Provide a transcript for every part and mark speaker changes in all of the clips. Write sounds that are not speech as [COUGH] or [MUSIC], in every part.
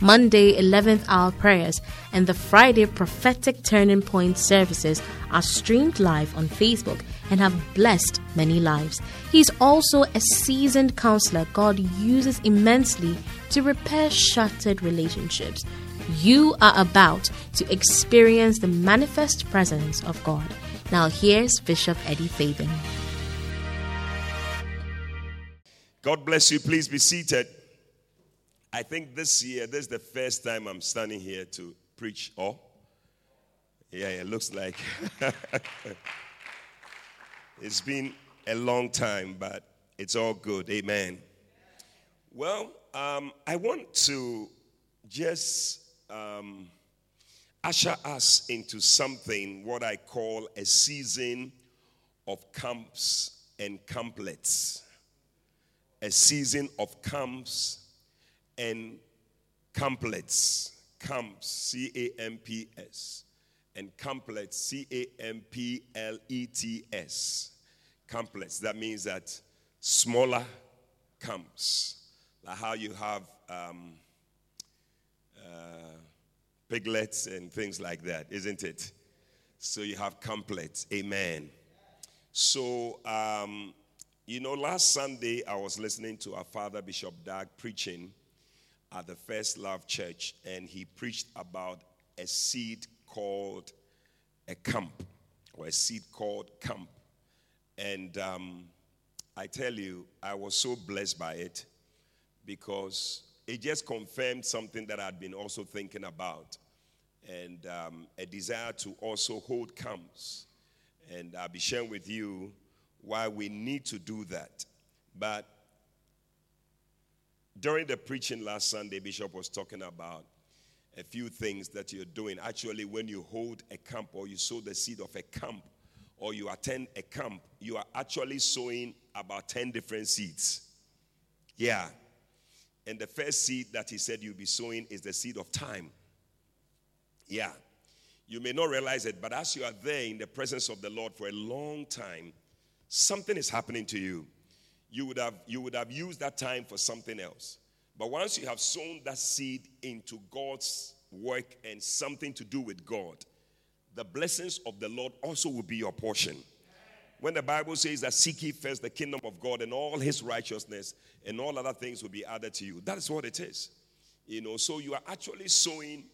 Speaker 1: Monday 11th hour prayers, and the Friday prophetic turning point services are streamed live on Facebook and have blessed many lives. He's also a seasoned counselor God uses immensely to repair shattered relationships you are about to experience the manifest presence of God. Now, here's Bishop Eddie Fabian.
Speaker 2: God bless you. Please be seated. I think this year, this is the first time I'm standing here to preach. Oh, yeah, it looks like [LAUGHS] it's been a long time, but it's all good. Amen. Well, um, I want to just um, usher us into something what I call a season of camps and camplets. A season of camps and camplets. Camps, C A M P S, and camplets, C A M P L E T S. Camplets, that means that smaller camps, like how you have. Um, uh, piglets and things like that, isn't it? So you have camplets. Amen. So, um, you know, last Sunday I was listening to our father, Bishop Dag, preaching at the First Love Church, and he preached about a seed called a camp, or a seed called camp. And um, I tell you, I was so blessed by it because it just confirmed something that I'd been also thinking about and um, a desire to also hold camps. And I'll be sharing with you why we need to do that. But during the preaching last Sunday, Bishop was talking about a few things that you're doing. Actually, when you hold a camp or you sow the seed of a camp or you attend a camp, you are actually sowing about 10 different seeds. Yeah. And the first seed that he said you'll be sowing is the seed of time. Yeah. You may not realize it, but as you are there in the presence of the Lord for a long time, something is happening to you. You would have, you would have used that time for something else. But once you have sown that seed into God's work and something to do with God, the blessings of the Lord also will be your portion. When the Bible says that seek ye first the kingdom of God and all his righteousness and all other things will be added to you. That is what it is. You know, so you are actually sowing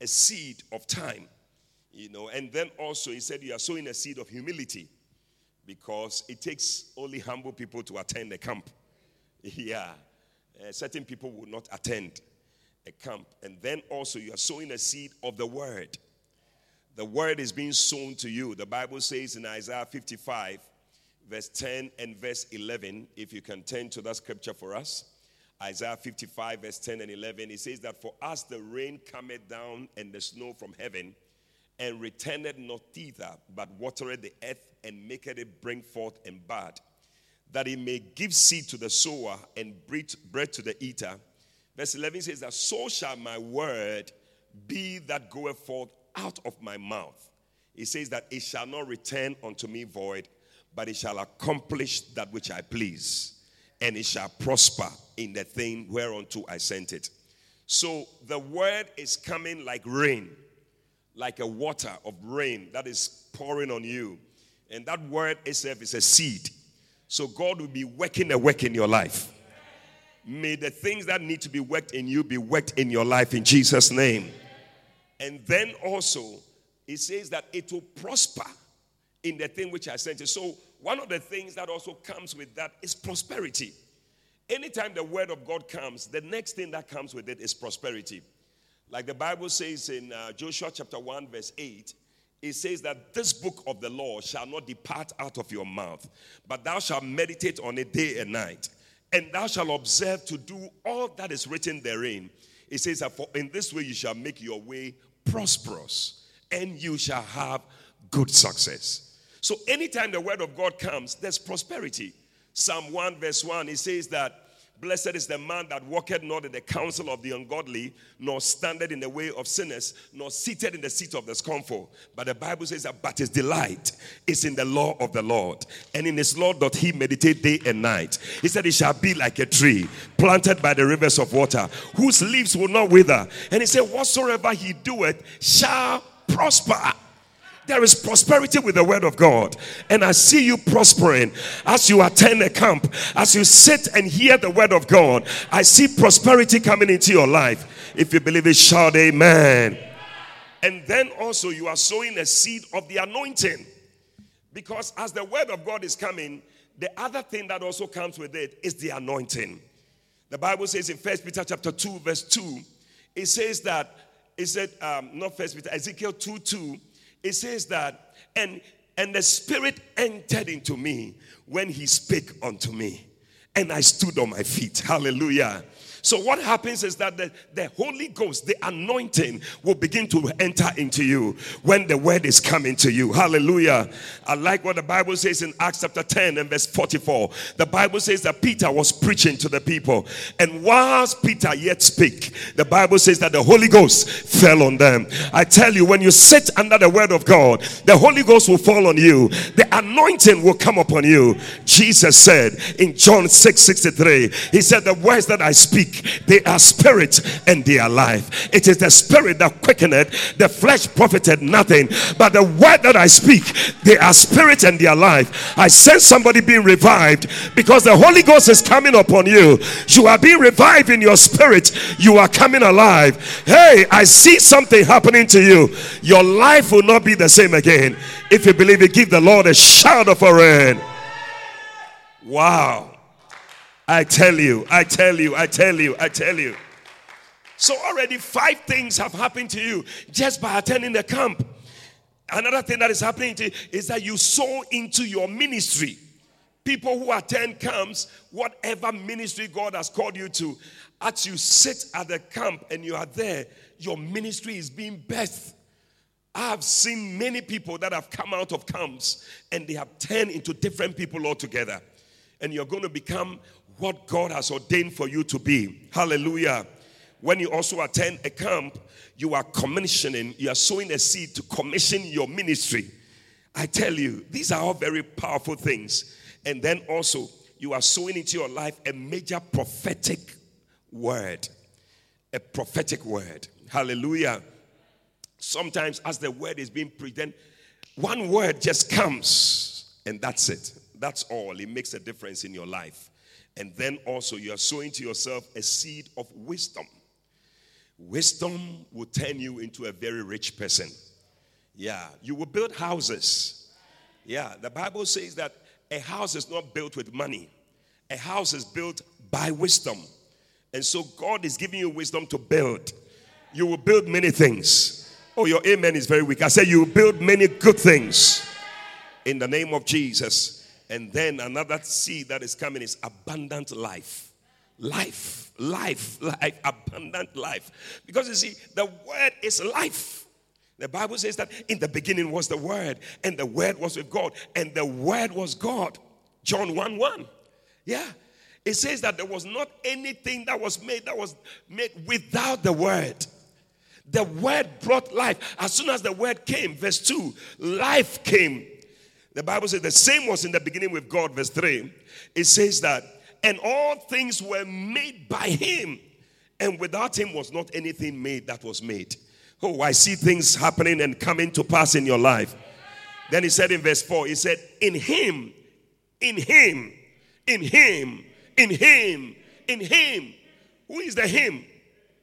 Speaker 2: a seed of time. You know, and then also he said you are sowing a seed of humility because it takes only humble people to attend a camp. [LAUGHS] Yeah. Uh, certain people will not attend a camp. And then also you are sowing a seed of the word. The word is being sown to you. The Bible says in Isaiah 55, verse 10 and verse 11, if you can turn to that scripture for us. Isaiah 55, verse 10 and 11, it says that for us the rain cometh down and the snow from heaven, and returneth not thither, but watereth the earth and maketh it bring forth and bud, that it may give seed to the sower and bread to the eater. Verse 11 says that so shall my word be that goeth forth out of my mouth. It says that it shall not return unto me void, but it shall accomplish that which I please, and it shall prosper in the thing whereunto I sent it. So the word is coming like rain, like a water of rain that is pouring on you. And that word itself is a seed. So God will be working a work in your life. May the things that need to be worked in you be worked in your life in Jesus' name. And then also, it says that it will prosper in the thing which I sent you. So, one of the things that also comes with that is prosperity. Anytime the word of God comes, the next thing that comes with it is prosperity. Like the Bible says in uh, Joshua chapter 1, verse 8, it says that this book of the law shall not depart out of your mouth, but thou shalt meditate on it day and night, and thou shalt observe to do all that is written therein. It says that for in this way you shall make your way prosperous, and you shall have good success. So anytime the word of God comes, there's prosperity. Psalm 1, verse 1, it says that Blessed is the man that walketh not in the counsel of the ungodly, nor standeth in the way of sinners, nor seated in the seat of the scornful. But the Bible says that, but his delight is in the law of the Lord, and in his law doth he meditate day and night. He said, He shall be like a tree planted by the rivers of water, whose leaves will not wither. And he said, Whatsoever he doeth shall prosper. There is prosperity with the word of God. And I see you prospering as you attend a camp, as you sit and hear the word of God. I see prosperity coming into your life. If you believe it, shout amen. And then also, you are sowing a seed of the anointing. Because as the word of God is coming, the other thing that also comes with it is the anointing. The Bible says in First Peter chapter 2, verse 2, it says that, it said, um, not First Peter, Ezekiel 2 2 it says that, and and the Spirit entered into me when he spake unto me, and I stood on my feet. Hallelujah. So, what happens is that the, the Holy Ghost, the anointing, will begin to enter into you when the word is coming to you. Hallelujah. I like what the Bible says in Acts chapter 10 and verse 44. The Bible says that Peter was preaching to the people, and whilst Peter yet spake, the Bible says that the Holy Ghost fell on them. I tell you, when you sit under the word of God, the Holy Ghost will fall on you, the anointing will come upon you. Jesus said in John 6 63, He said, The words that I speak they are spirit and they are life. It is the spirit that quickeneth, the flesh profited nothing. But the word that I speak, they are spirit and they are life. I sense somebody being revived because the Holy Ghost is coming upon you. You are being revived in your spirit. You are coming alive. Hey, I see something happening to you. Your life will not be the same again. If you believe it, give the Lord a shout of a rain. Wow. I tell you, I tell you, I tell you, I tell you. So already five things have happened to you just by attending the camp. Another thing that is happening to you is that you sow into your ministry. People who attend camps, whatever ministry God has called you to, as you sit at the camp and you are there, your ministry is being birthed. I have seen many people that have come out of camps and they have turned into different people altogether. And you're going to become what God has ordained for you to be. Hallelujah. When you also attend a camp, you are commissioning, you are sowing a seed to commission your ministry. I tell you, these are all very powerful things. And then also, you are sowing into your life a major prophetic word. A prophetic word. Hallelujah. Sometimes, as the word is being presented, one word just comes, and that's it. That's all. It makes a difference in your life. And then also, you are sowing to yourself a seed of wisdom. Wisdom will turn you into a very rich person. Yeah, you will build houses. Yeah, the Bible says that a house is not built with money, a house is built by wisdom. And so, God is giving you wisdom to build. You will build many things. Oh, your amen is very weak. I said, You will build many good things in the name of Jesus. And then another seed that is coming is abundant life. Life, life, life, abundant life. Because you see, the word is life. The Bible says that in the beginning was the word, and the word was with God, and the word was God. John 1 1. Yeah. It says that there was not anything that was made that was made without the word. The word brought life. As soon as the word came, verse 2, life came. The Bible says the same was in the beginning with God, verse 3. It says that, and all things were made by him, and without him was not anything made that was made. Oh, I see things happening and coming to pass in your life. Then he said in verse 4, he said, In him, in him, in him, in him, in him. Who is the him?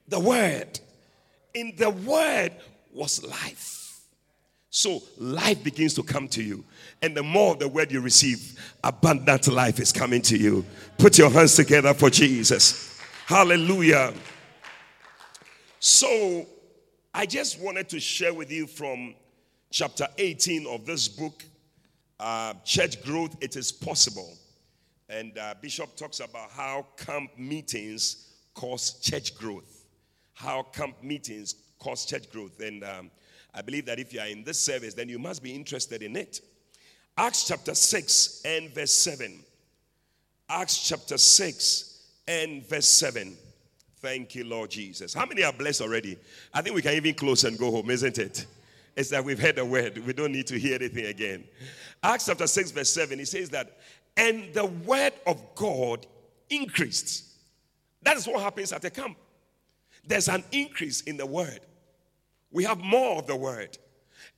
Speaker 2: The word. In the word was life. So life begins to come to you. And the more of the word you receive, abundant life is coming to you. Put your hands together for Jesus. Hallelujah. So I just wanted to share with you from chapter 18 of this book, uh, Church Growth It Is Possible. And uh, Bishop talks about how camp meetings cause church growth. How camp meetings cause church growth. And um, I believe that if you are in this service, then you must be interested in it. Acts chapter 6 and verse 7. Acts chapter 6 and verse 7. Thank you, Lord Jesus. How many are blessed already? I think we can even close and go home, isn't it? It's that we've heard the word. We don't need to hear anything again. Acts chapter 6, verse 7, he says that, and the word of God increased. That is what happens at a camp. There's an increase in the word. We have more of the word.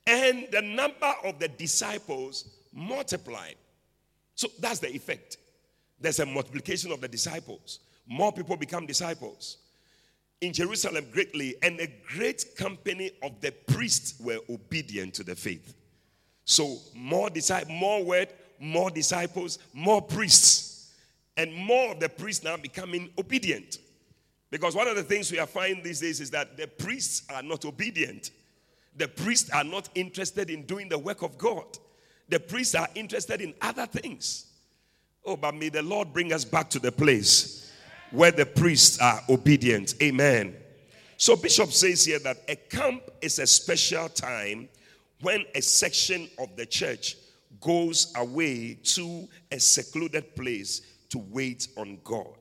Speaker 2: And the number of the disciples multiplied. So that's the effect. There's a multiplication of the disciples. More people become disciples. In Jerusalem, greatly, and a great company of the priests were obedient to the faith. So more disciples, more word, more disciples, more priests, and more of the priests now becoming obedient. Because one of the things we are finding these days is that the priests are not obedient. The priests are not interested in doing the work of God. The priests are interested in other things. Oh, but may the Lord bring us back to the place where the priests are obedient. Amen. So, Bishop says here that a camp is a special time when a section of the church goes away to a secluded place to wait on God.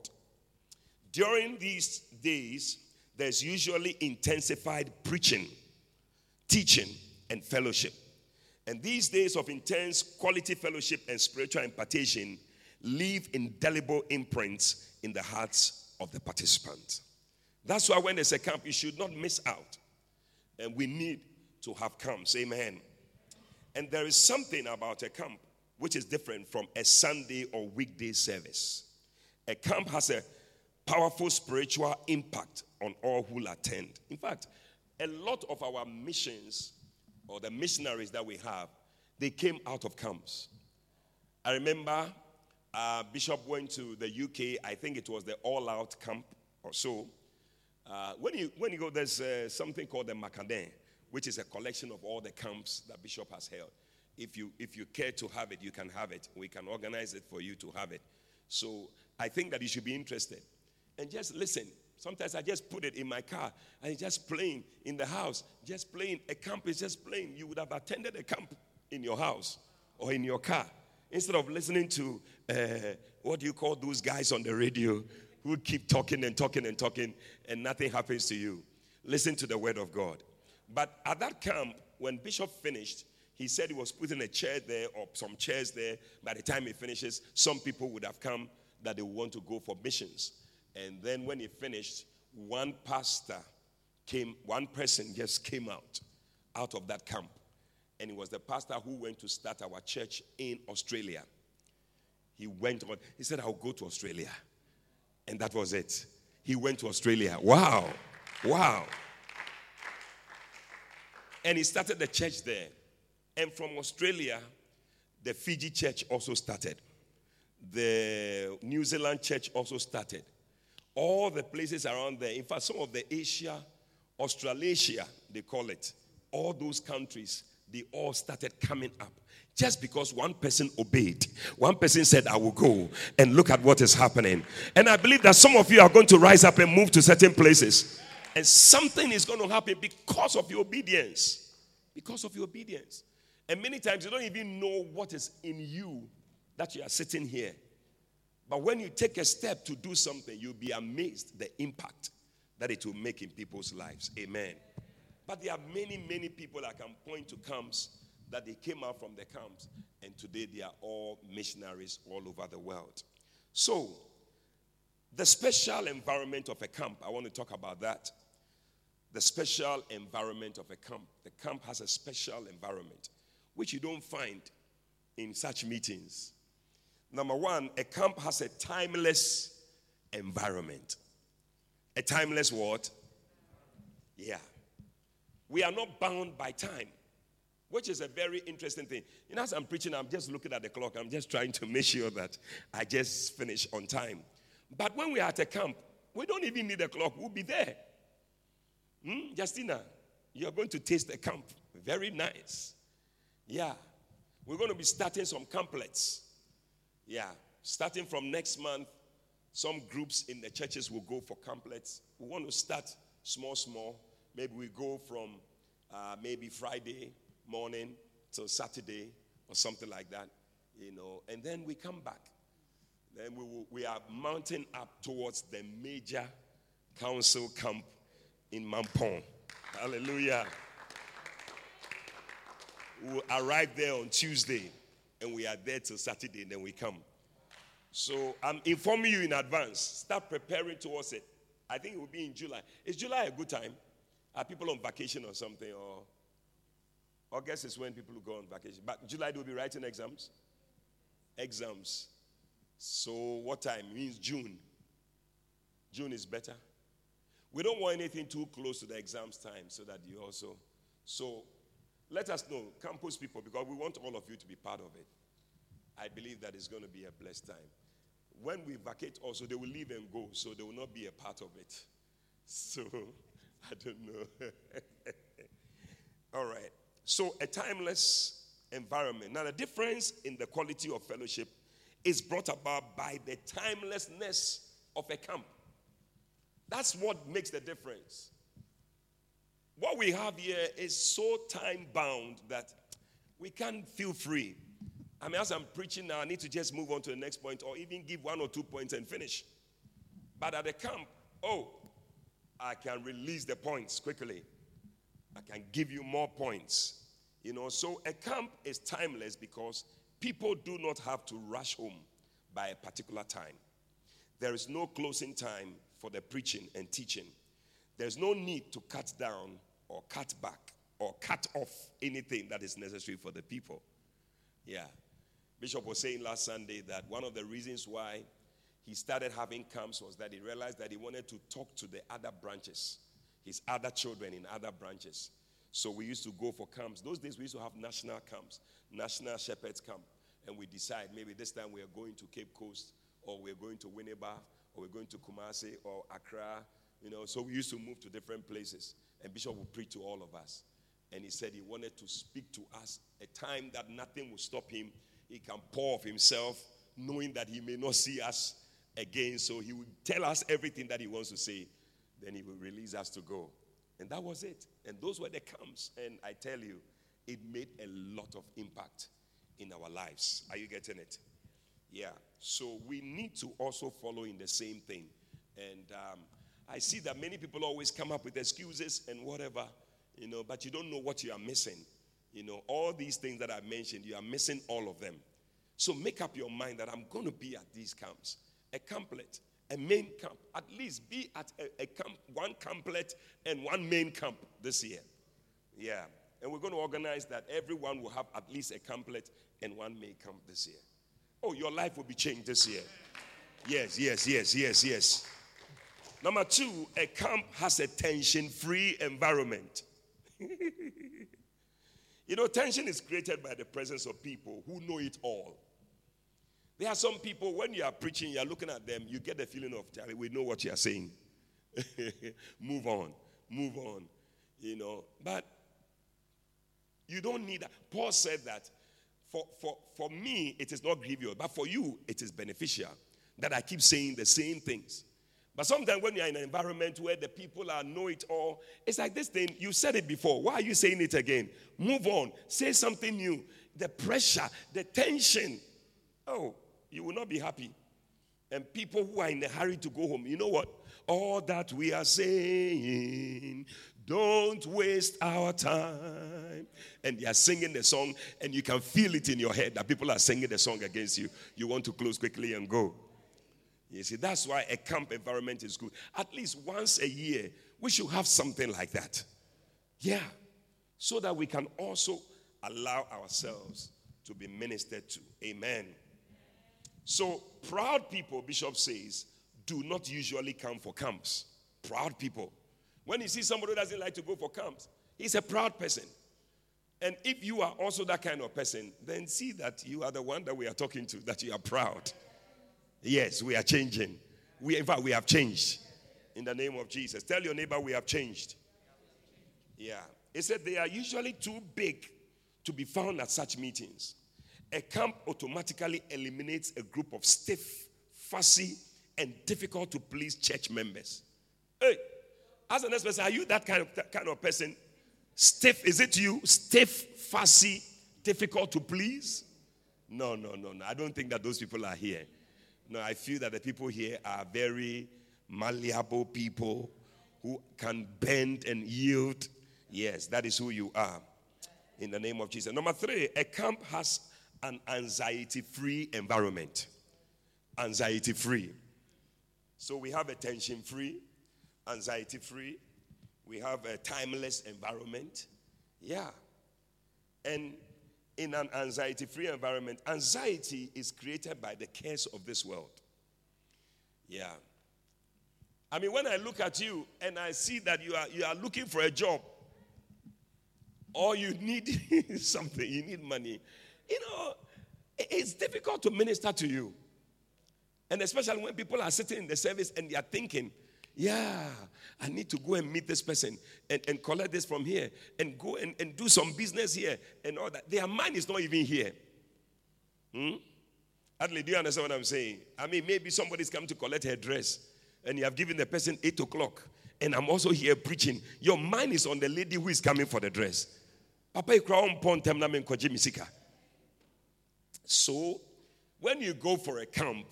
Speaker 2: During these days, there's usually intensified preaching, teaching, and fellowship. And these days of intense quality fellowship and spiritual impartation leave indelible imprints in the hearts of the participants. That's why when there's a camp, you should not miss out. And we need to have camps. Amen. And there is something about a camp which is different from a Sunday or weekday service. A camp has a powerful spiritual impact on all who attend. In fact, a lot of our missions or the missionaries that we have, they came out of camps. I remember uh, Bishop went to the UK, I think it was the All Out camp or so. Uh, when, you, when you go, there's uh, something called the Macadam, which is a collection of all the camps that Bishop has held. If you, if you care to have it, you can have it. We can organize it for you to have it. So I think that you should be interested. And just listen. Sometimes I just put it in my car and it's just playing in the house, just playing. A camp is just playing. You would have attended a camp in your house or in your car instead of listening to uh, what do you call those guys on the radio who keep talking and talking and talking and nothing happens to you. Listen to the word of God. But at that camp, when Bishop finished, he said he was putting a chair there or some chairs there. By the time he finishes, some people would have come that they want to go for missions. And then when he finished, one pastor came, one person just came out, out of that camp and it was the pastor who went to start our church in Australia. He went on, he said, I'll go to Australia. And that was it. He went to Australia. Wow. Wow. And he started the church there. And from Australia, the Fiji church also started. The New Zealand church also started. All the places around there, in fact, some of the Asia, Australasia, they call it, all those countries, they all started coming up just because one person obeyed. One person said, I will go and look at what is happening. And I believe that some of you are going to rise up and move to certain places. And something is going to happen because of your obedience. Because of your obedience. And many times you don't even know what is in you that you are sitting here. But when you take a step to do something, you'll be amazed the impact that it will make in people's lives. Amen. But there are many, many people I can point to camps that they came out from the camps, and today they are all missionaries all over the world. So, the special environment of a camp, I want to talk about that. The special environment of a camp. The camp has a special environment, which you don't find in such meetings. Number one, a camp has a timeless environment. A timeless what? Yeah. We are not bound by time, which is a very interesting thing. You know, as I'm preaching, I'm just looking at the clock. I'm just trying to make [LAUGHS] sure that I just finish on time. But when we are at a camp, we don't even need a clock. We'll be there. Hmm? Justina, you're going to taste the camp. Very nice. Yeah. We're going to be starting some camplets. Yeah. Starting from next month, some groups in the churches will go for camplets. We want to start small, small Maybe we go from uh, maybe Friday morning till Saturday or something like that, you know, and then we come back. Then we, will, we are mounting up towards the major council camp in Mampong. Hallelujah. We will arrive there on Tuesday and we are there till Saturday and then we come. So um, I'm informing you in advance. Start preparing towards it. I think it will be in July. Is July a good time? Are people on vacation or something? Or August is when people go on vacation. But July they will be writing exams. Exams. So what time? It means June. June is better. We don't want anything too close to the exams time so that you also. So let us know, campus people, because we want all of you to be part of it. I believe that it's going to be a blessed time. When we vacate, also, they will leave and go, so they will not be a part of it. [LAUGHS] So, [LAUGHS] I don't know. [LAUGHS] all right. So, a timeless environment. Now, the difference in the quality of fellowship is brought about by the timelessness of a camp. That's what makes the difference. What we have here is so time bound that we can't feel free. I mean, as I'm preaching now, I need to just move on to the next point or even give one or two points and finish. But at the camp, oh, I can release the points quickly. I can give you more points. You know, so a camp is timeless because people do not have to rush home by a particular time. There is no closing time for the preaching and teaching. There's no need to cut down or cut back or cut off anything that is necessary for the people. Yeah. Bishop was saying last Sunday that one of the reasons why he started having camps was that he realized that he wanted to talk to the other branches, his other children in other branches. So we used to go for camps. Those days we used to have national camps, national shepherds camp. And we decide maybe this time we are going to Cape Coast or we're going to Winneba or we're going to Kumasi or Accra. You know, so we used to move to different places. And Bishop would preach to all of us. And he said he wanted to speak to us a time that nothing will stop him. He can pour of himself, knowing that he may not see us again. So he would tell us everything that he wants to say. Then he will release us to go. And that was it. And those were the camps. And I tell you, it made a lot of impact in our lives. Are you getting it? Yeah. So we need to also follow in the same thing. And um, I see that many people always come up with excuses and whatever, you know, but you don't know what you are missing. You know, all these things that I mentioned, you are missing all of them. So make up your mind that I'm going to be at these camps. A camplet, a main camp. At least be at a, a camp, one camplet and one main camp this year. Yeah. And we're going to organize that everyone will have at least a camplet and one main camp this year. Oh, your life will be changed this year. Yes, yes, yes, yes, yes. Number two, a camp has a tension free environment. [LAUGHS] you know, tension is created by the presence of people who know it all. There are some people, when you are preaching, you are looking at them, you get the feeling of, we know what you are saying. [LAUGHS] move on, move on. You know, but you don't need that. Paul said that for, for, for me, it is not grievous, but for you, it is beneficial that I keep saying the same things. But sometimes when you're in an environment where the people are know it all, it's like this thing, you said it before. Why are you saying it again? Move on. Say something new. The pressure, the tension. Oh, you will not be happy. And people who are in a hurry to go home, you know what? All that we are saying, don't waste our time. And they are singing the song, and you can feel it in your head that people are singing the song against you. You want to close quickly and go. You see, that's why a camp environment is good. At least once a year, we should have something like that. Yeah. So that we can also allow ourselves to be ministered to. Amen. So, proud people, Bishop says, do not usually come for camps. Proud people. When you see somebody who doesn't like to go for camps, he's a proud person. And if you are also that kind of person, then see that you are the one that we are talking to, that you are proud. Yes, we are changing. We, in fact, we have changed in the name of Jesus. Tell your neighbor we have changed. Yeah. He said they are usually too big to be found at such meetings. A camp automatically eliminates a group of stiff, fussy, and difficult to please church members. Hey, as an person, are you that kind of that kind of person? Stiff, is it you? Stiff, fussy, difficult to please? No, no, no, no. I don't think that those people are here. No, I feel that the people here are very malleable people who can bend and yield. Yes, that is who you are. In the name of Jesus. Number three, a camp has an anxiety free environment. Anxiety free. So we have a tension free, anxiety free. We have a timeless environment. Yeah. And in an anxiety free environment, anxiety is created by the cares of this world. Yeah. I mean, when I look at you and I see that you are, you are looking for a job, or you need [LAUGHS] something, you need money, you know, it's difficult to minister to you. And especially when people are sitting in the service and they are thinking, yeah, I need to go and meet this person and, and collect this from here and go and, and do some business here and all that. Their mind is not even here. Hmm? Adley, do you understand what I'm saying? I mean, maybe somebody's come to collect her dress and you have given the person 8 o'clock and I'm also here preaching. Your mind is on the lady who is coming for the dress. Papa, so, when you go for a camp,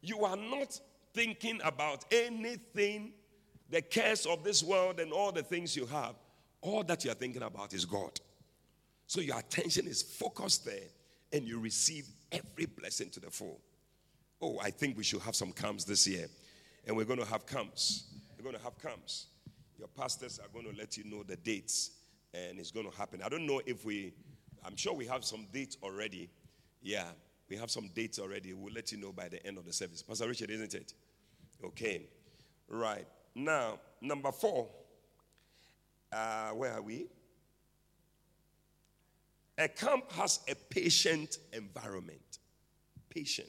Speaker 2: you are not thinking about anything, the cares of this world and all the things you have. All that you are thinking about is God. So your attention is focused there and you receive every blessing to the full. Oh, I think we should have some camps this year. And we're going to have camps. We're going to have camps. Your pastors are going to let you know the dates and it's going to happen. I don't know if we, I'm sure we have some dates already. Yeah, we have some dates already. We'll let you know by the end of the service. Pastor Richard, isn't it? Okay. Right. Now, number four. Uh, where are we? A camp has a patient environment. Patient.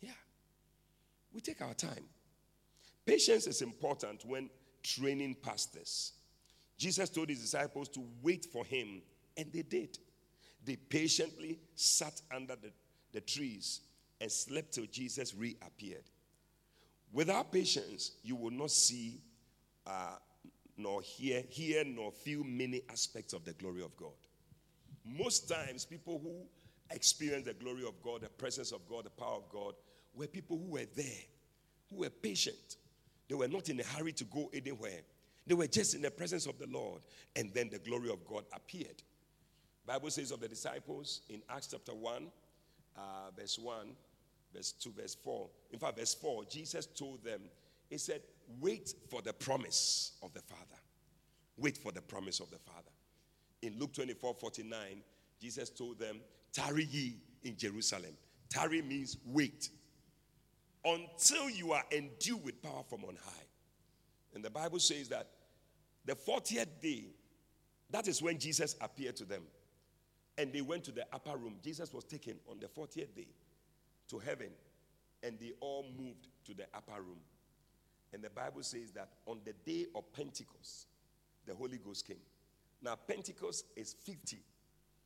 Speaker 2: Yeah. We take our time. Patience is important when training pastors. Jesus told his disciples to wait for him, and they did. They patiently sat under the the trees and slept till Jesus reappeared. Without patience, you will not see, uh, nor hear, hear, nor feel many aspects of the glory of God. Most times, people who experience the glory of God, the presence of God, the power of God, were people who were there, who were patient. They were not in a hurry to go anywhere. They were just in the presence of the Lord, and then the glory of God appeared. Bible says of the disciples in Acts chapter 1, uh, verse 1, verse 2, verse 4. In fact, verse 4, Jesus told them, He said, Wait for the promise of the Father. Wait for the promise of the Father. In Luke 24 49, Jesus told them, Tarry ye in Jerusalem. Tarry means wait until you are endued with power from on high. And the Bible says that the 40th day, that is when Jesus appeared to them. And they went to the upper room. Jesus was taken on the 40th day to heaven, and they all moved to the upper room. And the Bible says that on the day of Pentecost, the Holy Ghost came. Now, Pentecost is 50.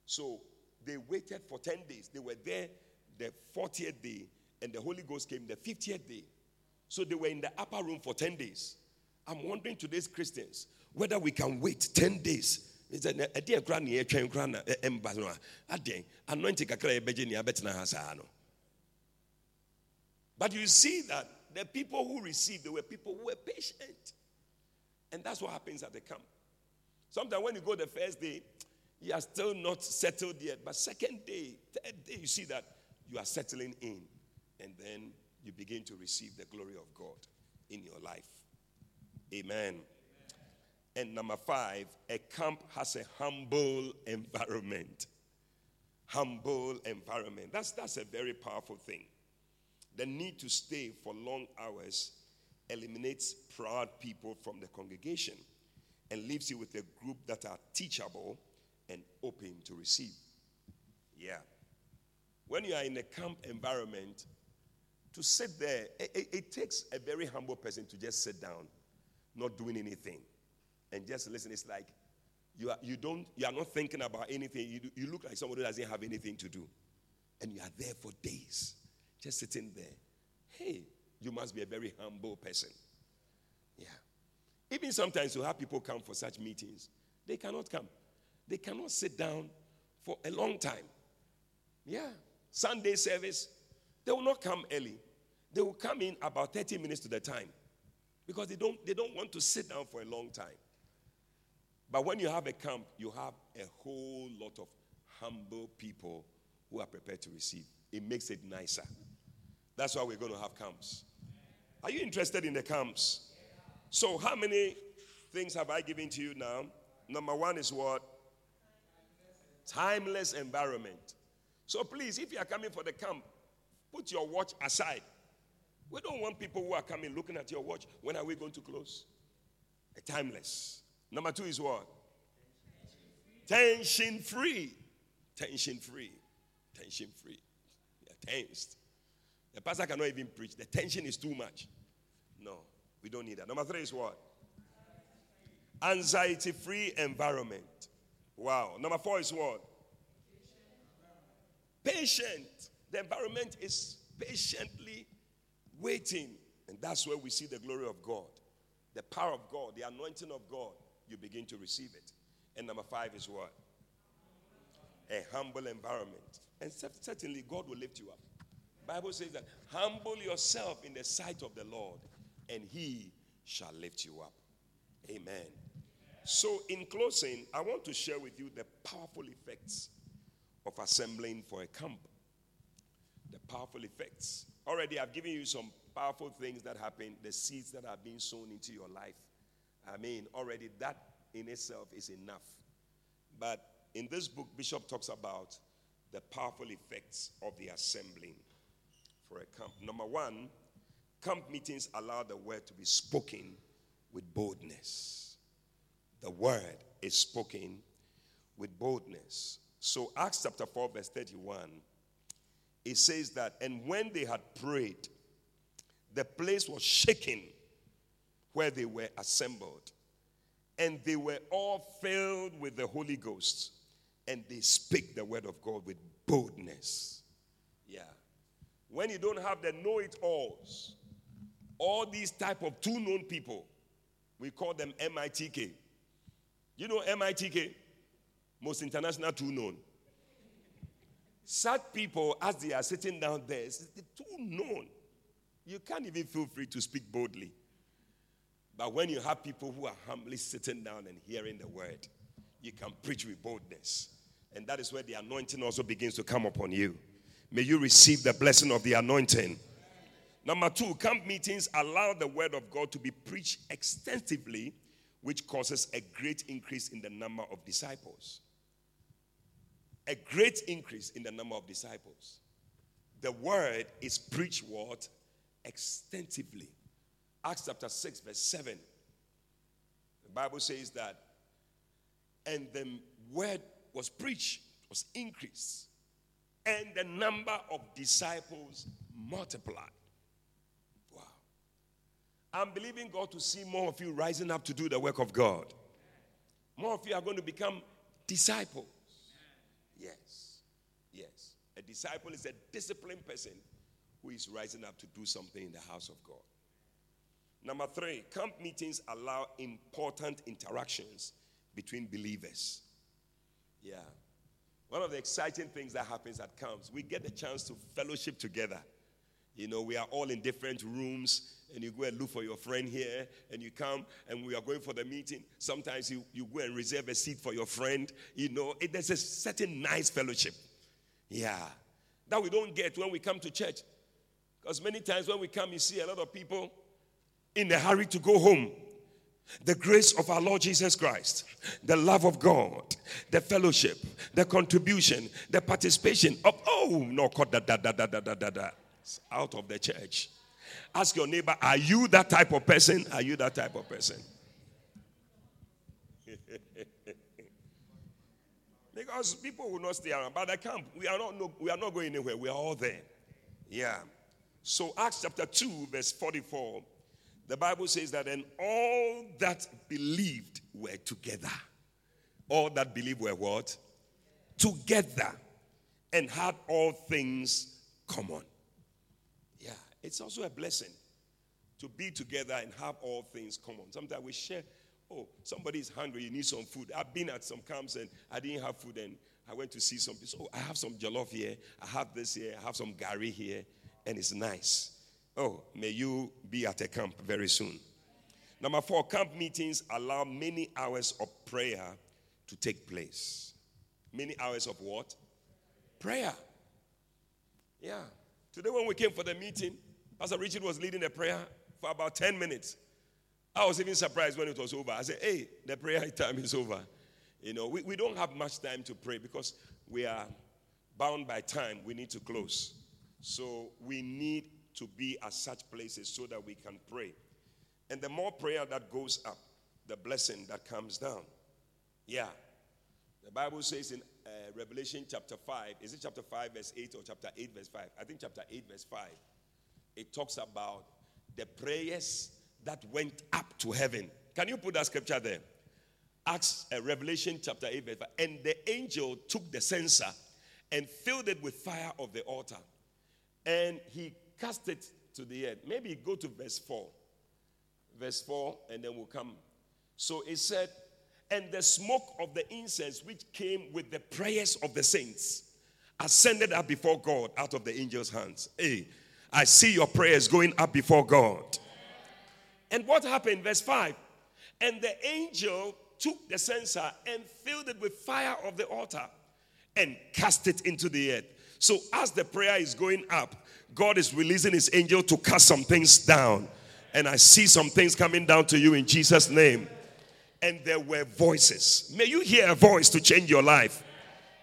Speaker 2: So they waited for 10 days. They were there the 40th day, and the Holy Ghost came the 50th day. So they were in the upper room for 10 days. I'm wondering to these Christians whether we can wait 10 days a anointing but you see that the people who received they were people who were patient. And that's what happens at the camp. Sometimes when you go the first day you are still not settled yet. But second day third day you see that you are settling in. And then you begin to receive the glory of god in your life. Amen and number five, a camp has a humble environment. Humble environment. That's, that's a very powerful thing. The need to stay for long hours eliminates proud people from the congregation and leaves you with a group that are teachable and open to receive. Yeah. When you are in a camp environment, to sit there, it, it, it takes a very humble person to just sit down, not doing anything and just listen. It's like you are, you don't, you are not thinking about anything. You, you look like somebody who doesn't have anything to do. And you are there for days, just sitting there. Hey, you must be a very humble person. Yeah. Even sometimes you have people come for such meetings. They cannot come. They cannot sit down for a long time. Yeah. Sunday service, they will not come early. They will come in about 30 minutes to the time because they don't, they don't want to sit down for a long time. But when you have a camp, you have a whole lot of humble people who are prepared to receive. It makes it nicer. That's why we're going to have camps. Are you interested in the camps? So, how many things have I given to you now? Number one is what? Timeless environment. So, please, if you are coming for the camp, put your watch aside. We don't want people who are coming looking at your watch. When are we going to close? A timeless. Number two is what? Tension free. Tension free. Tension free. They're tensed. The pastor cannot even preach. The tension is too much. No, we don't need that. Number three is what? Anxiety free environment. Wow. Number four is what? Patient. The environment is patiently waiting. And that's where we see the glory of God, the power of God, the anointing of God. You begin to receive it. And number five is what? A humble environment. And certainly God will lift you up. Bible says that humble yourself in the sight of the Lord, and he shall lift you up. Amen. So, in closing, I want to share with you the powerful effects of assembling for a camp. The powerful effects. Already, I've given you some powerful things that happen, the seeds that are being sown into your life. I mean, already that in itself is enough. But in this book, Bishop talks about the powerful effects of the assembling for a camp. Number one, camp meetings allow the word to be spoken with boldness. The word is spoken with boldness. So, Acts chapter 4, verse 31, it says that, and when they had prayed, the place was shaken where they were assembled. And they were all filled with the Holy Ghost. And they speak the word of God with boldness. Yeah. When you don't have the know-it-alls, all these type of two known people, we call them MITK. You know MITK? Most international two known. Such people, as they are sitting down there, it's too known. You can't even feel free to speak boldly. But when you have people who are humbly sitting down and hearing the word, you can preach with boldness. And that is where the anointing also begins to come upon you. May you receive the blessing of the anointing. Number two, camp meetings allow the word of God to be preached extensively, which causes a great increase in the number of disciples. A great increase in the number of disciples. The word is preached what? Extensively. Acts chapter 6, verse 7. The Bible says that, and the word was preached, was increased, and the number of disciples multiplied. Wow. I'm believing God to see more of you rising up to do the work of God. More of you are going to become disciples. Yes. Yes. A disciple is a disciplined person who is rising up to do something in the house of God. Number three, camp meetings allow important interactions between believers. Yeah. One of the exciting things that happens at camps, we get the chance to fellowship together. You know, we are all in different rooms, and you go and look for your friend here, and you come, and we are going for the meeting. Sometimes you, you go and reserve a seat for your friend. You know, it, there's a certain nice fellowship. Yeah. That we don't get when we come to church. Because many times when we come, you see a lot of people in a hurry to go home. The grace of our Lord Jesus Christ, the love of God, the fellowship, the contribution, the participation of, oh, no, da, da, da, da, da, da, da, out of the church. Ask your neighbor, are you that type of person? Are you that type of person? [LAUGHS] because people will not stay around. But the camp, we are not, no, we are not going anywhere. We are all there. Yeah. So Acts chapter 2, verse 44 the Bible says that, and all that believed were together. All that believed were what? Together. And had all things common. Yeah, it's also a blessing to be together and have all things common. Sometimes we share, oh, somebody is hungry, you need some food. I've been at some camps and I didn't have food, and I went to see some people. So oh, I have some jollof here. I have this here. I have some gari here. And it's nice. Oh, may you be at a camp very soon. Number four, camp meetings allow many hours of prayer to take place. Many hours of what? Prayer. Yeah. Today, when we came for the meeting, Pastor Richard was leading the prayer for about 10 minutes. I was even surprised when it was over. I said, Hey, the prayer [LAUGHS] time is over. You know, we, we don't have much time to pray because we are bound by time. We need to close. So we need to be at such places so that we can pray. And the more prayer that goes up, the blessing that comes down. Yeah. The Bible says in uh, Revelation chapter 5, is it chapter 5, verse 8 or chapter 8, verse 5? I think chapter 8, verse 5. It talks about the prayers that went up to heaven. Can you put that scripture there? Acts, uh, Revelation chapter 8, verse 5. And the angel took the censer and filled it with fire of the altar. And he cast it to the earth. Maybe go to verse 4. Verse 4, and then we'll come. So it said, And the smoke of the incense which came with the prayers of the saints ascended up before God out of the angel's hands. Hey, I see your prayers going up before God. And what happened? Verse 5. And the angel took the censer and filled it with fire of the altar and cast it into the earth. So, as the prayer is going up, God is releasing his angel to cast some things down. And I see some things coming down to you in Jesus' name. And there were voices. May you hear a voice to change your life.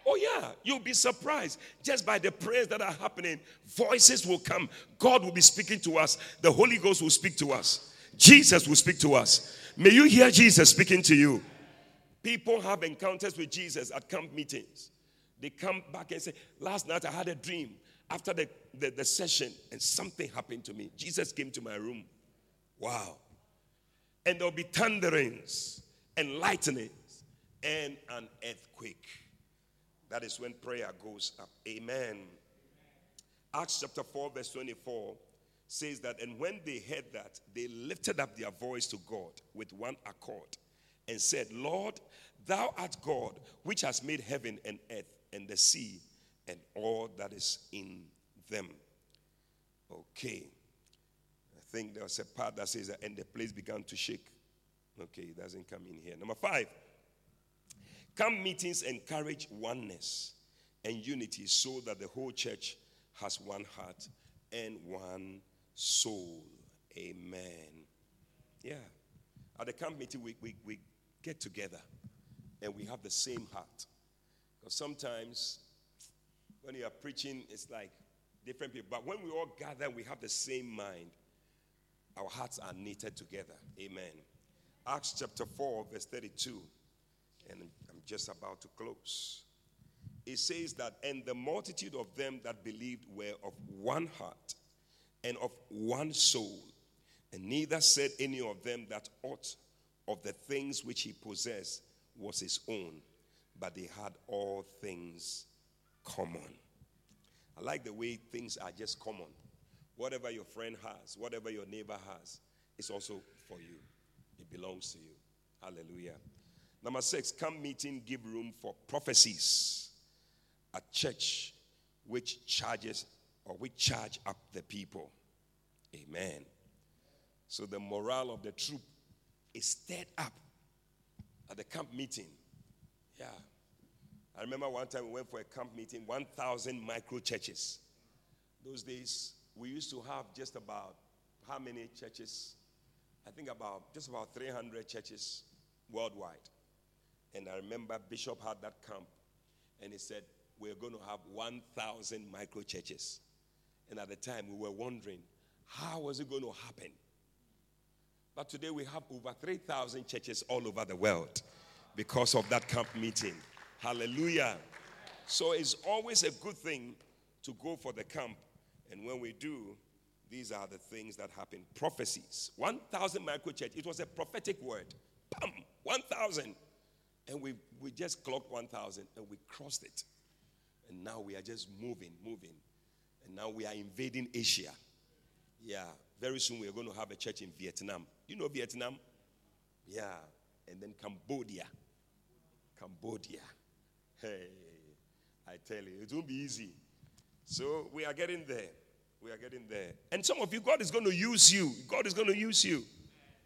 Speaker 2: Oh, yeah, you'll be surprised. Just by the prayers that are happening, voices will come. God will be speaking to us, the Holy Ghost will speak to us, Jesus will speak to us. May you hear Jesus speaking to you. People have encounters with Jesus at camp meetings. They come back and say, Last night I had a dream after the, the, the, session and something happened to me. Jesus came to my room. Wow. And there'll be thunderings and lightnings and an earthquake. That is when prayer goes up. Amen. Acts chapter 4, verse 24 says that, and when they heard that, they lifted up their voice to God with one accord and said, Lord, thou art God, which has made heaven and earth and the sea and all that is in them. Okay. I think there was a part that says that, and the place began to shake. Okay, it doesn't come in here. Number five, camp meetings encourage oneness and unity so that the whole church has one heart and one soul. Amen. Yeah. At the camp meeting, we, we, we get together and we have the same heart. Because sometimes when you are preaching, it's like different people. But when we all gather, we have the same mind. Our hearts are knitted together. Amen. Acts chapter 4, verse 32. And I'm just about to close. It says that, and the multitude of them that believed were of one heart and of one soul. And neither said any of them that aught of the things which he possessed was his own, but they had all things common. I like the way things are just common. Whatever your friend has, whatever your neighbor has, it's also for you. It belongs to you. Hallelujah. Number six, come meeting, give room for prophecies. A church which charges or which charge up the people. Amen. So the morale of the troop is stirred up at the camp meeting. Yeah. I remember one time we went for a camp meeting, 1,000 micro churches. Those days, we used to have just about how many churches? I think about just about 300 churches worldwide. And I remember Bishop had that camp, and he said, We're going to have 1,000 micro churches. And at the time, we were wondering, how was it going to happen? But today we have over 3,000 churches all over the world because of that camp meeting. Hallelujah. So it's always a good thing to go for the camp. And when we do, these are the things that happen. Prophecies. 1,000 micro church. It was a prophetic word. Bam! 1,000. And we, we just clocked 1,000 and we crossed it. And now we are just moving, moving. And now we are invading Asia. Yeah. Very soon we are going to have a church in Vietnam. You know Vietnam? Yeah. And then Cambodia. Cambodia. Hey. I tell you, it won't be easy. So we are getting there. We are getting there. And some of you, God is going to use you. God is going to use you.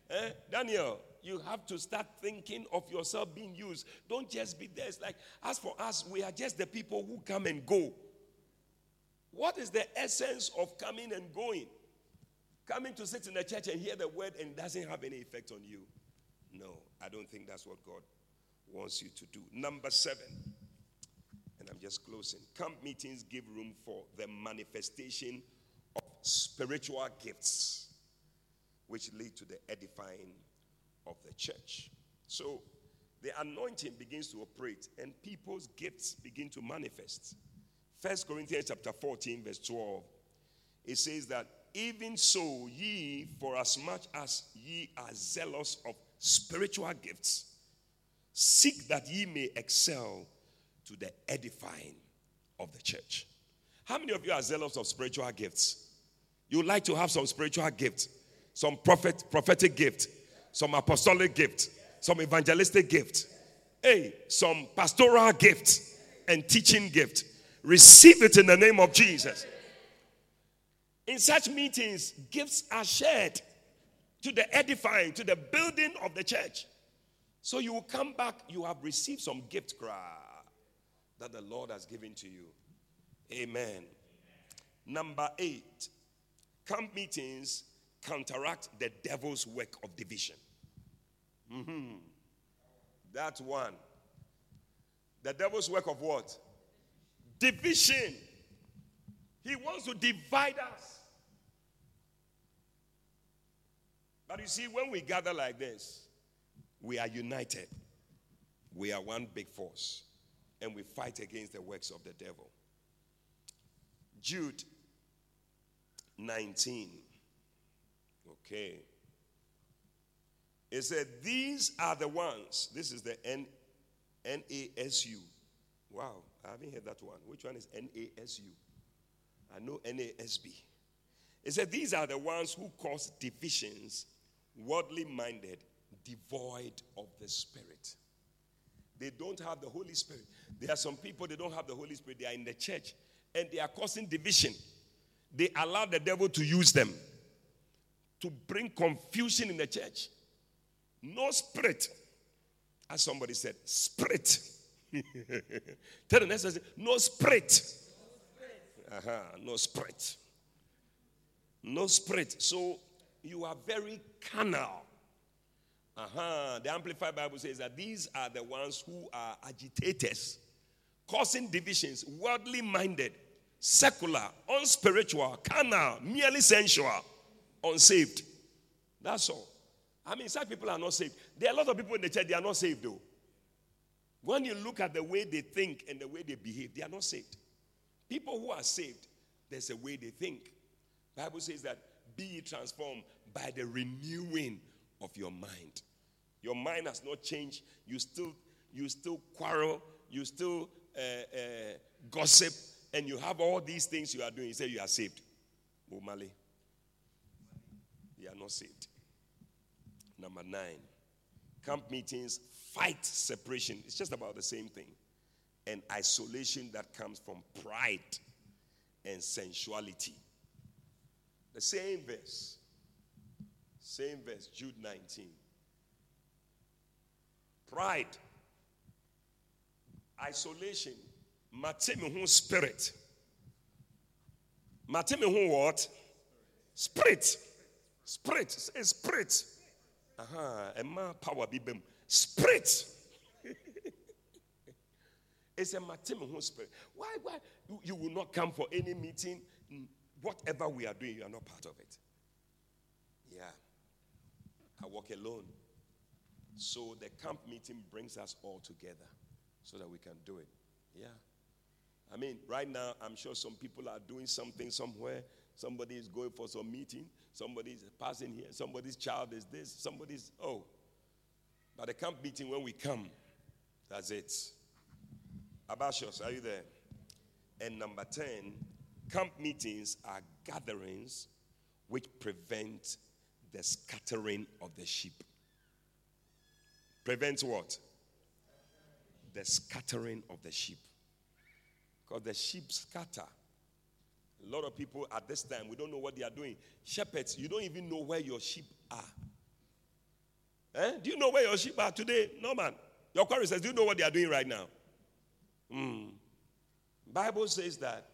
Speaker 2: Eh? Daniel, you have to start thinking of yourself being used. Don't just be there. It's like, as for us, we are just the people who come and go. What is the essence of coming and going? Coming to sit in the church and hear the word and doesn't have any effect on you. No, I don't think that's what God wants you to do. Number seven, and I'm just closing. Camp meetings give room for the manifestation of spiritual gifts, which lead to the edifying of the church. So the anointing begins to operate and people's gifts begin to manifest. First Corinthians chapter 14, verse 12. It says that even so, ye, for as much as ye are zealous of spiritual gifts, seek that ye may excel to the edifying of the church. How many of you are zealous of spiritual gifts? You like to have some spiritual gift, some prophet, prophetic gift, some apostolic gift, some evangelistic gift, hey, some pastoral gift and teaching gift. Receive it in the name of Jesus. In such meetings, gifts are shared to the edifying, to the building of the church. So you will come back, you have received some gift that the Lord has given to you. Amen. Number eight, camp meetings counteract the devil's work of division. Mm-hmm. That's one. The devil's work of what? Division. He wants to divide us. But you see, when we gather like this, we are united. We are one big force. And we fight against the works of the devil. Jude 19. Okay. It said, These are the ones. This is the N NASU. Wow, I haven't heard that one. Which one is NASU? I know NASB. It said, These are the ones who cause divisions, worldly minded, devoid of the Spirit. They don't have the Holy Spirit. There are some people, they don't have the Holy Spirit. They are in the church and they are causing division. They allow the devil to use them to bring confusion in the church. No spirit. As somebody said, spirit. [LAUGHS] Tell the next person, no spirit. Uh-huh, no spirit. No spirit. So you are very carnal. Uh-huh. The Amplified Bible says that these are the ones who are agitators, causing divisions, worldly minded, secular, unspiritual, carnal, merely sensual, unsaved. That's all. I mean, such people are not saved. There are a lot of people in the church, they are not saved though. When you look at the way they think and the way they behave, they are not saved. People who are saved, there's a way they think. Bible says that be transformed by the renewing of your mind. Your mind has not changed. You still, you still quarrel. You still uh, uh, gossip, and you have all these things you are doing. You say you are saved. Mumali. You are not saved. Number nine, camp meetings fight separation. It's just about the same thing. And isolation that comes from pride and sensuality. The same verse. Same verse, Jude 19. Pride, isolation, matemi spirit. Matemi what? Spirit. Spirit. Say spirit. Aha, Emma power bibem. Spirit. [LAUGHS] it's a matemi spirit. Why, why? You, you will not come for any meeting. Whatever we are doing, you are not part of it. I walk alone. So the camp meeting brings us all together so that we can do it. Yeah. I mean, right now, I'm sure some people are doing something somewhere. Somebody is going for some meeting. Somebody is passing here. Somebody's child is this. Somebody's, oh. But the camp meeting, when we come, that's it. Abashos, are you there? And number 10, camp meetings are gatherings which prevent the scattering of the sheep. Prevents what? The scattering of the sheep. Because the sheep scatter. A lot of people at this time, we don't know what they are doing. Shepherds, you don't even know where your sheep are. Eh? Do you know where your sheep are today? No, man. Your query says, Do you know what they are doing right now? Mm. Bible says that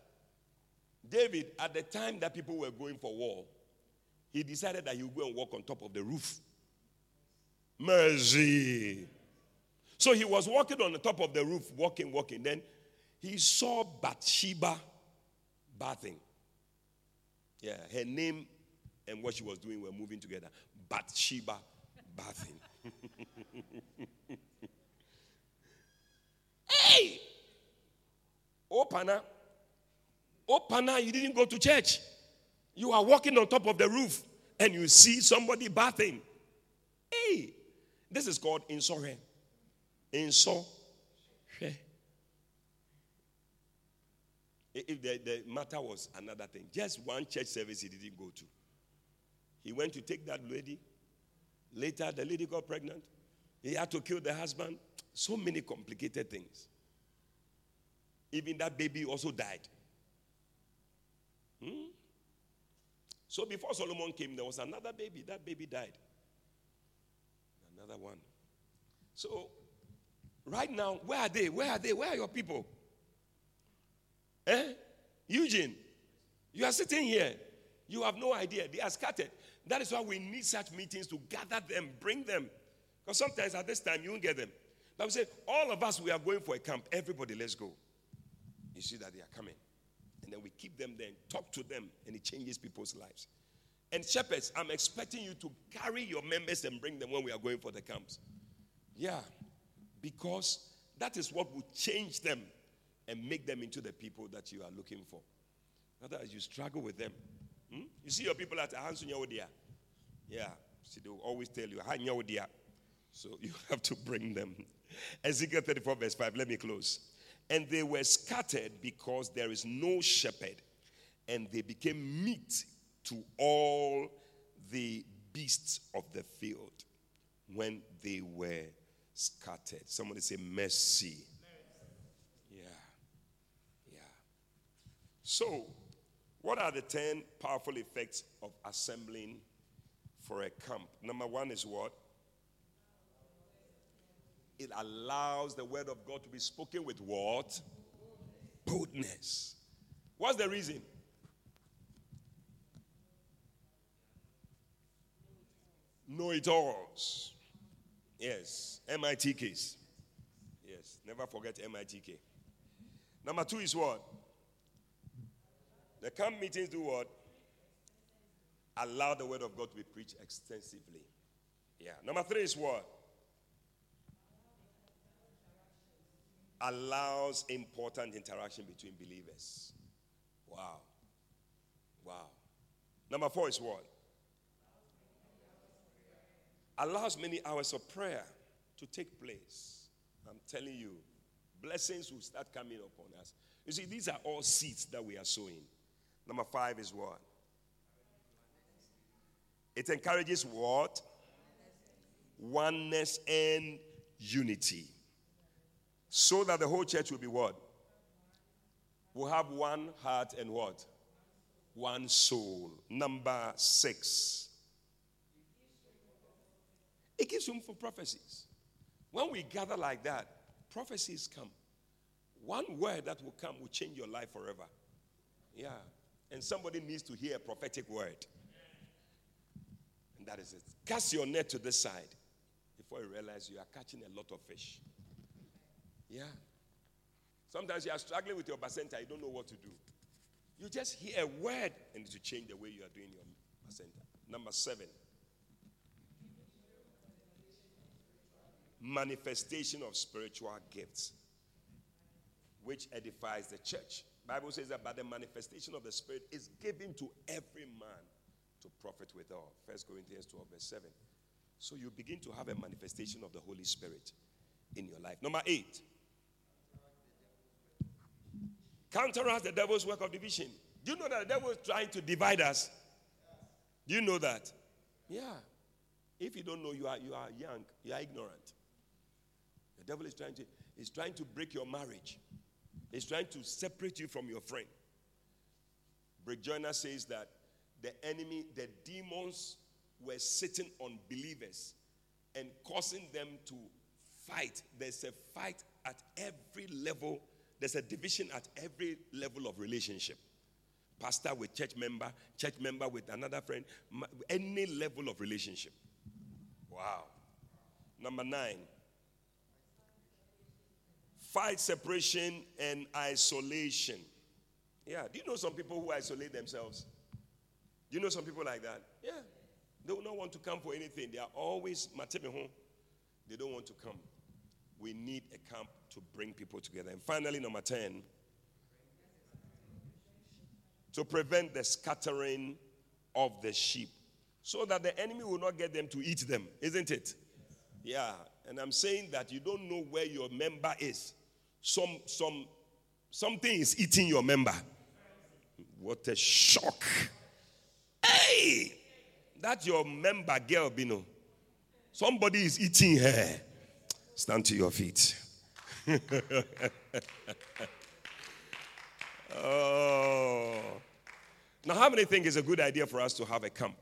Speaker 2: David, at the time that people were going for war, he decided that he would go and walk on top of the roof. Mercy. So he was walking on the top of the roof, walking, walking. Then he saw Bathsheba bathing. Yeah, her name and what she was doing were moving together. Bathsheba bathing. [LAUGHS] hey! Oh, Opana. Opana, oh, you didn't go to church. You are walking on top of the roof and you see somebody bathing. Hey! This is called insurre. Insurre. If the, the matter was another thing, just one church service he didn't go to. He went to take that lady. Later, the lady got pregnant. He had to kill the husband. So many complicated things. Even that baby also died. Hmm? So before Solomon came, there was another baby. That baby died. Another one. So, right now, where are they? Where are they? Where are your people? Eh? Eugene, you are sitting here. You have no idea. They are scattered. That is why we need such meetings to gather them, bring them. Because sometimes at this time you won't get them. But we say, all of us, we are going for a camp. Everybody, let's go. You see that they are coming. And then we keep them there and talk to them, and it changes people's lives. And shepherds, I'm expecting you to carry your members and bring them when we are going for the camps. Yeah, because that is what will change them and make them into the people that you are looking for. Otherwise, you struggle with them. Hmm? You see your people at Hansunya Yeah. See, they will always tell you, Hanya So [LAUGHS] you have to bring them. Ezekiel 34, verse 5. Let me close. And they were scattered because there is no shepherd, and they became meat to all the beasts of the field when they were scattered. Somebody say, Mercy. Yeah. Yeah. So, what are the 10 powerful effects of assembling for a camp? Number one is what? It allows the word of God to be spoken with what? Boldness. What's the reason? Know it alls. Yes. MIT case. Yes. Never forget MITK. Number two is what? The camp meetings do what? Allow the word of God to be preached extensively. Yeah. Number three is what? Allows important interaction between believers. Wow. Wow. Number four is what? Allows many hours of prayer to take place. I'm telling you, blessings will start coming upon us. You see, these are all seeds that we are sowing. Number five is what? It encourages what? Oneness and unity. So that the whole church will be what? Will have one heart and what? One soul. Number six. It gives room for prophecies. When we gather like that, prophecies come. One word that will come will change your life forever. Yeah. And somebody needs to hear a prophetic word. And that is it. Cast your net to this side before you realize you are catching a lot of fish. Yeah. Sometimes you are struggling with your bacenta, you don't know what to do. You just hear a word and to change the way you are doing your bacenta. Number seven. Manifestation of spiritual gifts, which edifies the church. Bible says that by the manifestation of the Spirit is given to every man to profit withal. First Corinthians 12, verse 7. So you begin to have a manifestation of the Holy Spirit in your life. Number eight. Counteract the devil's work of division. Do you know that the devil is trying to divide us? Do you know that? Yeah. If you don't know, you are you are young, you are ignorant. The devil is trying to is trying to break your marriage. He's trying to separate you from your friend. Rick Joyner says that the enemy, the demons were sitting on believers and causing them to fight. There's a fight at every level, there's a division at every level of relationship. Pastor with church member, church member with another friend, any level of relationship. Wow. Number nine, fight separation and isolation. Yeah. Do you know some people who isolate themselves? Do you know some people like that? Yeah. They will not want to come for anything. They are always home. Hmm. They don't want to come. We need a camp to bring people together. And finally, number 10, to prevent the scattering of the sheep so that the enemy will not get them to eat them, isn't it? Yeah. And I'm saying that you don't know where your member is. Some some something is eating your member. What a shock. Hey! That's your member girl, Bino. Somebody is eating her. Stand to your feet. [LAUGHS] oh. Now, how many think it's a good idea for us to have a camp?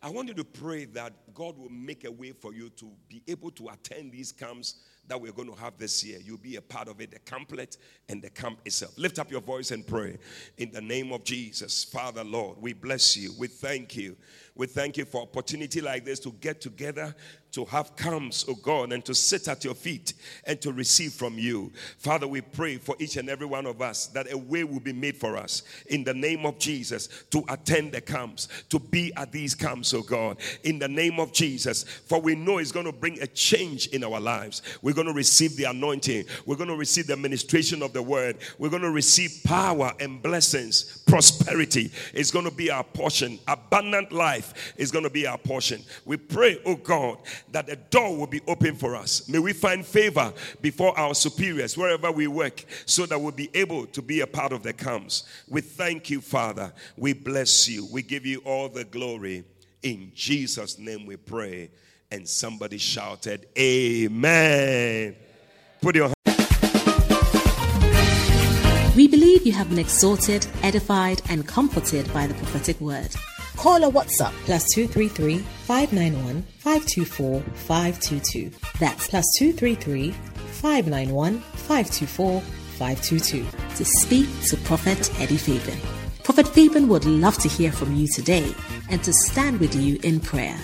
Speaker 2: I want you to pray that God will make a way for you to be able to attend these camps that we're going to have this year. You'll be a part of it, the camplet and the camp itself. Lift up your voice and pray in the name of Jesus. Father, Lord, we bless you. We thank you. We thank you for opportunity like this to get together to have comes, oh God, and to sit at your feet and to receive from you. Father, we pray for each and every one of us that a way will be made for us in the name of Jesus to attend the camps, to be at these camps, oh God, in the name of Jesus. For we know it's going to bring a change in our lives. We're going to receive the anointing, we're going to receive the ministration of the word, we're going to receive power and blessings, prosperity is going to be our portion, abundant life is going to be our portion. We pray, oh God that the door will be open for us. May we find favor before our superiors wherever we work so that we'll be able to be a part of the camps. We thank you, Father. We bless you. We give you all the glory. In Jesus' name we pray. And somebody shouted, Amen. Put your
Speaker 3: we believe you have been exhorted, edified, and comforted by the prophetic word. Call or WhatsApp plus 233 591 524 522. That's plus 233 591 524 522 to speak to Prophet Eddie Fabian. Prophet Fabian would love to hear from you today and to stand with you in prayer.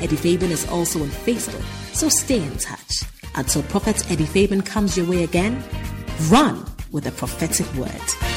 Speaker 3: Eddie Fabian is also on Facebook, so stay in touch. Until Prophet Eddie Fabian comes your way again, run with a prophetic word.